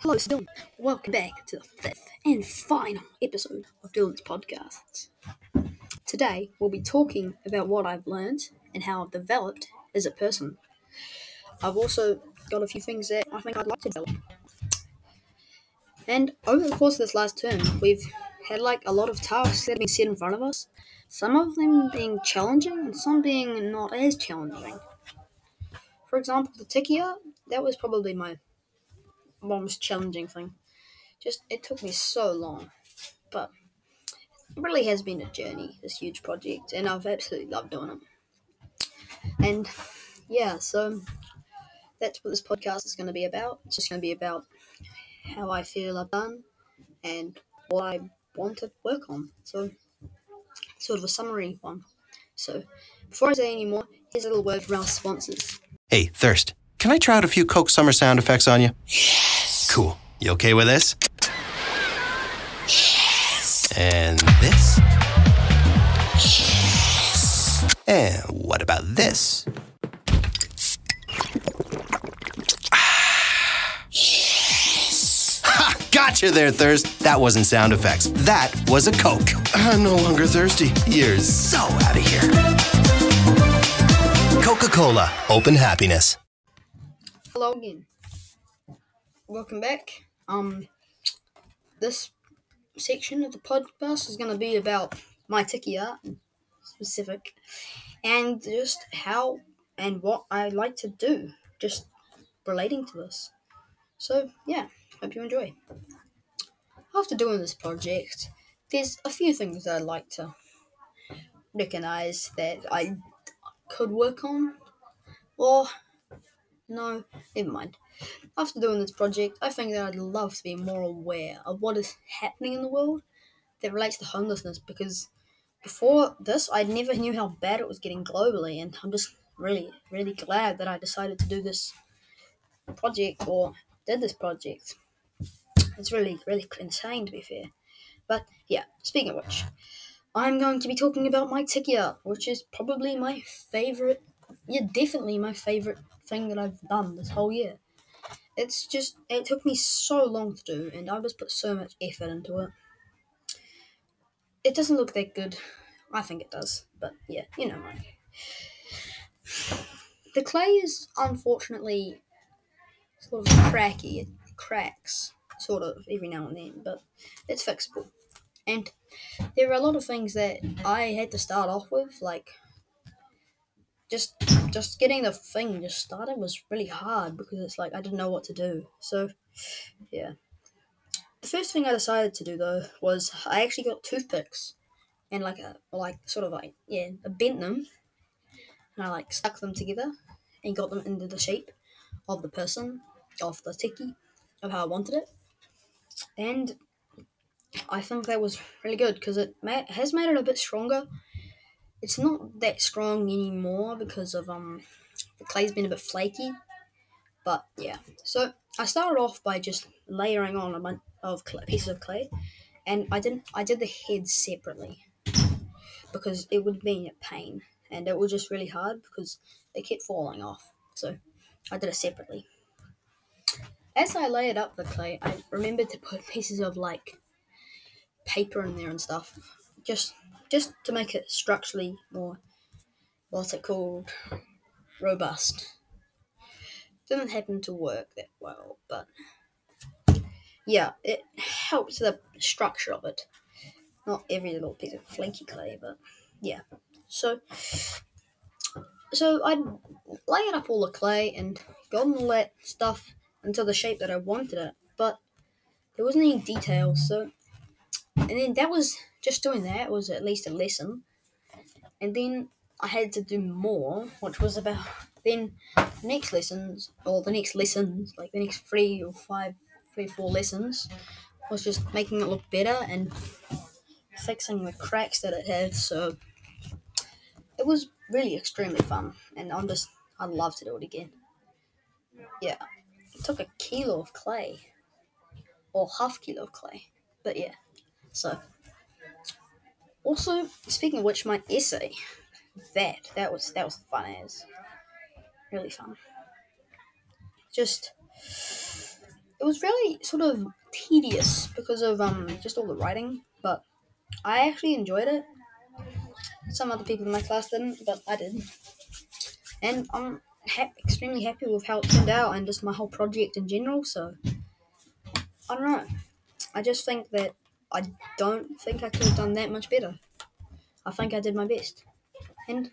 Hello, it's Dylan. Welcome back to the fifth and final episode of Dylan's podcasts. Today, we'll be talking about what I've learned and how I've developed as a person. I've also got a few things that I think I'd like to develop. And over the course of this last term, we've had like a lot of tasks that have been set in front of us. Some of them being challenging and some being not as challenging. For example, the Tikia, that was probably my most challenging thing. Just it took me so long, but it really has been a journey. This huge project, and I've absolutely loved doing it. And yeah, so that's what this podcast is going to be about. It's just going to be about how I feel I've done and what I want to work on. So, sort of a summary one. So, before I say any more, here's a little word from our sponsors. Hey, Thirst, can I try out a few Coke Summer sound effects on you? Yes. Cool. You okay with this? Yes. And this? Yes. And what about this? Yes. Ha! Gotcha there, Thirst. That wasn't sound effects. That was a Coke. I'm no longer thirsty. You're so out of here. Coca Cola, open happiness. Hello again. Welcome back. Um, this section of the podcast is going to be about my tiki art, specific, and just how and what I like to do, just relating to this. So yeah, hope you enjoy. After doing this project, there's a few things that I'd like to recognize that I could work on, or no, never mind. After doing this project, I think that I'd love to be more aware of what is happening in the world that relates to homelessness because before this, I never knew how bad it was getting globally, and I'm just really, really glad that I decided to do this project or did this project. It's really, really insane to be fair. But yeah, speaking of which, I'm going to be talking about my tiki art, which is probably my favorite, yeah, definitely my favorite thing that I've done this whole year. It's just, it took me so long to do, and I just put so much effort into it. It doesn't look that good. I think it does, but yeah, you know, like. The clay is unfortunately sort of cracky. It cracks, sort of, every now and then, but it's fixable. And there are a lot of things that I had to start off with, like just just getting the thing just started was really hard because it's like I didn't know what to do. So yeah. The first thing I decided to do though was I actually got toothpicks and like a like sort of like yeah, I bent them and I like stuck them together and got them into the shape of the person, of the tiki, of how I wanted it. And I think that was really good because it ma- has made it a bit stronger. It's not that strong anymore because of um the clay's been a bit flaky. But yeah, so I started off by just layering on a bunch of clay, pieces of clay, and I didn't. I did the head separately because it would be a pain, and it was just really hard because it kept falling off. So I did it separately. As I layered up the clay, I remembered to put pieces of like paper in there and stuff, just just to make it structurally more what's it called robust. Didn't happen to work that well, but yeah, it helps the structure of it. Not every little piece of flaky clay, but yeah. So so I'd layered up all the clay and gotten all that stuff into the shape that I wanted it, but there wasn't any details, so and then that was just doing that was at least a lesson. And then I had to do more, which was about then the next lessons or the next lessons, like the next three or five, three four lessons, was just making it look better and fixing the cracks that it had. So it was really extremely fun, and I'm just I'd love to do it again. Yeah, it took a kilo of clay, or half kilo of clay, but yeah. So also speaking of which, my essay that that was that was fun as really fun. Just it was really sort of tedious because of um just all the writing, but I actually enjoyed it. Some other people in my class didn't, but I did, and I'm ha- extremely happy with how it turned out and just my whole project in general. So I don't know. I just think that I don't think I could have done that much better. I think I did my best, and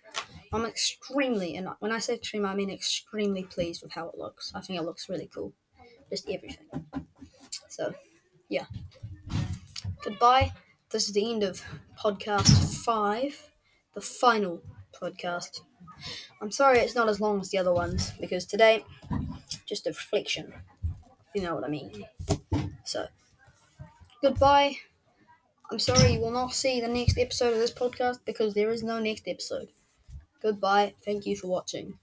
I'm extremely and when I say extreme, I mean extremely pleased with how it looks. I think it looks really cool, just everything. So, yeah. Goodbye. This is the end of podcast five, the final podcast. I'm sorry it's not as long as the other ones because today, just a reflection. You know what I mean. So, goodbye. I'm sorry you will not see the next episode of this podcast because there is no next episode. Goodbye. Thank you for watching.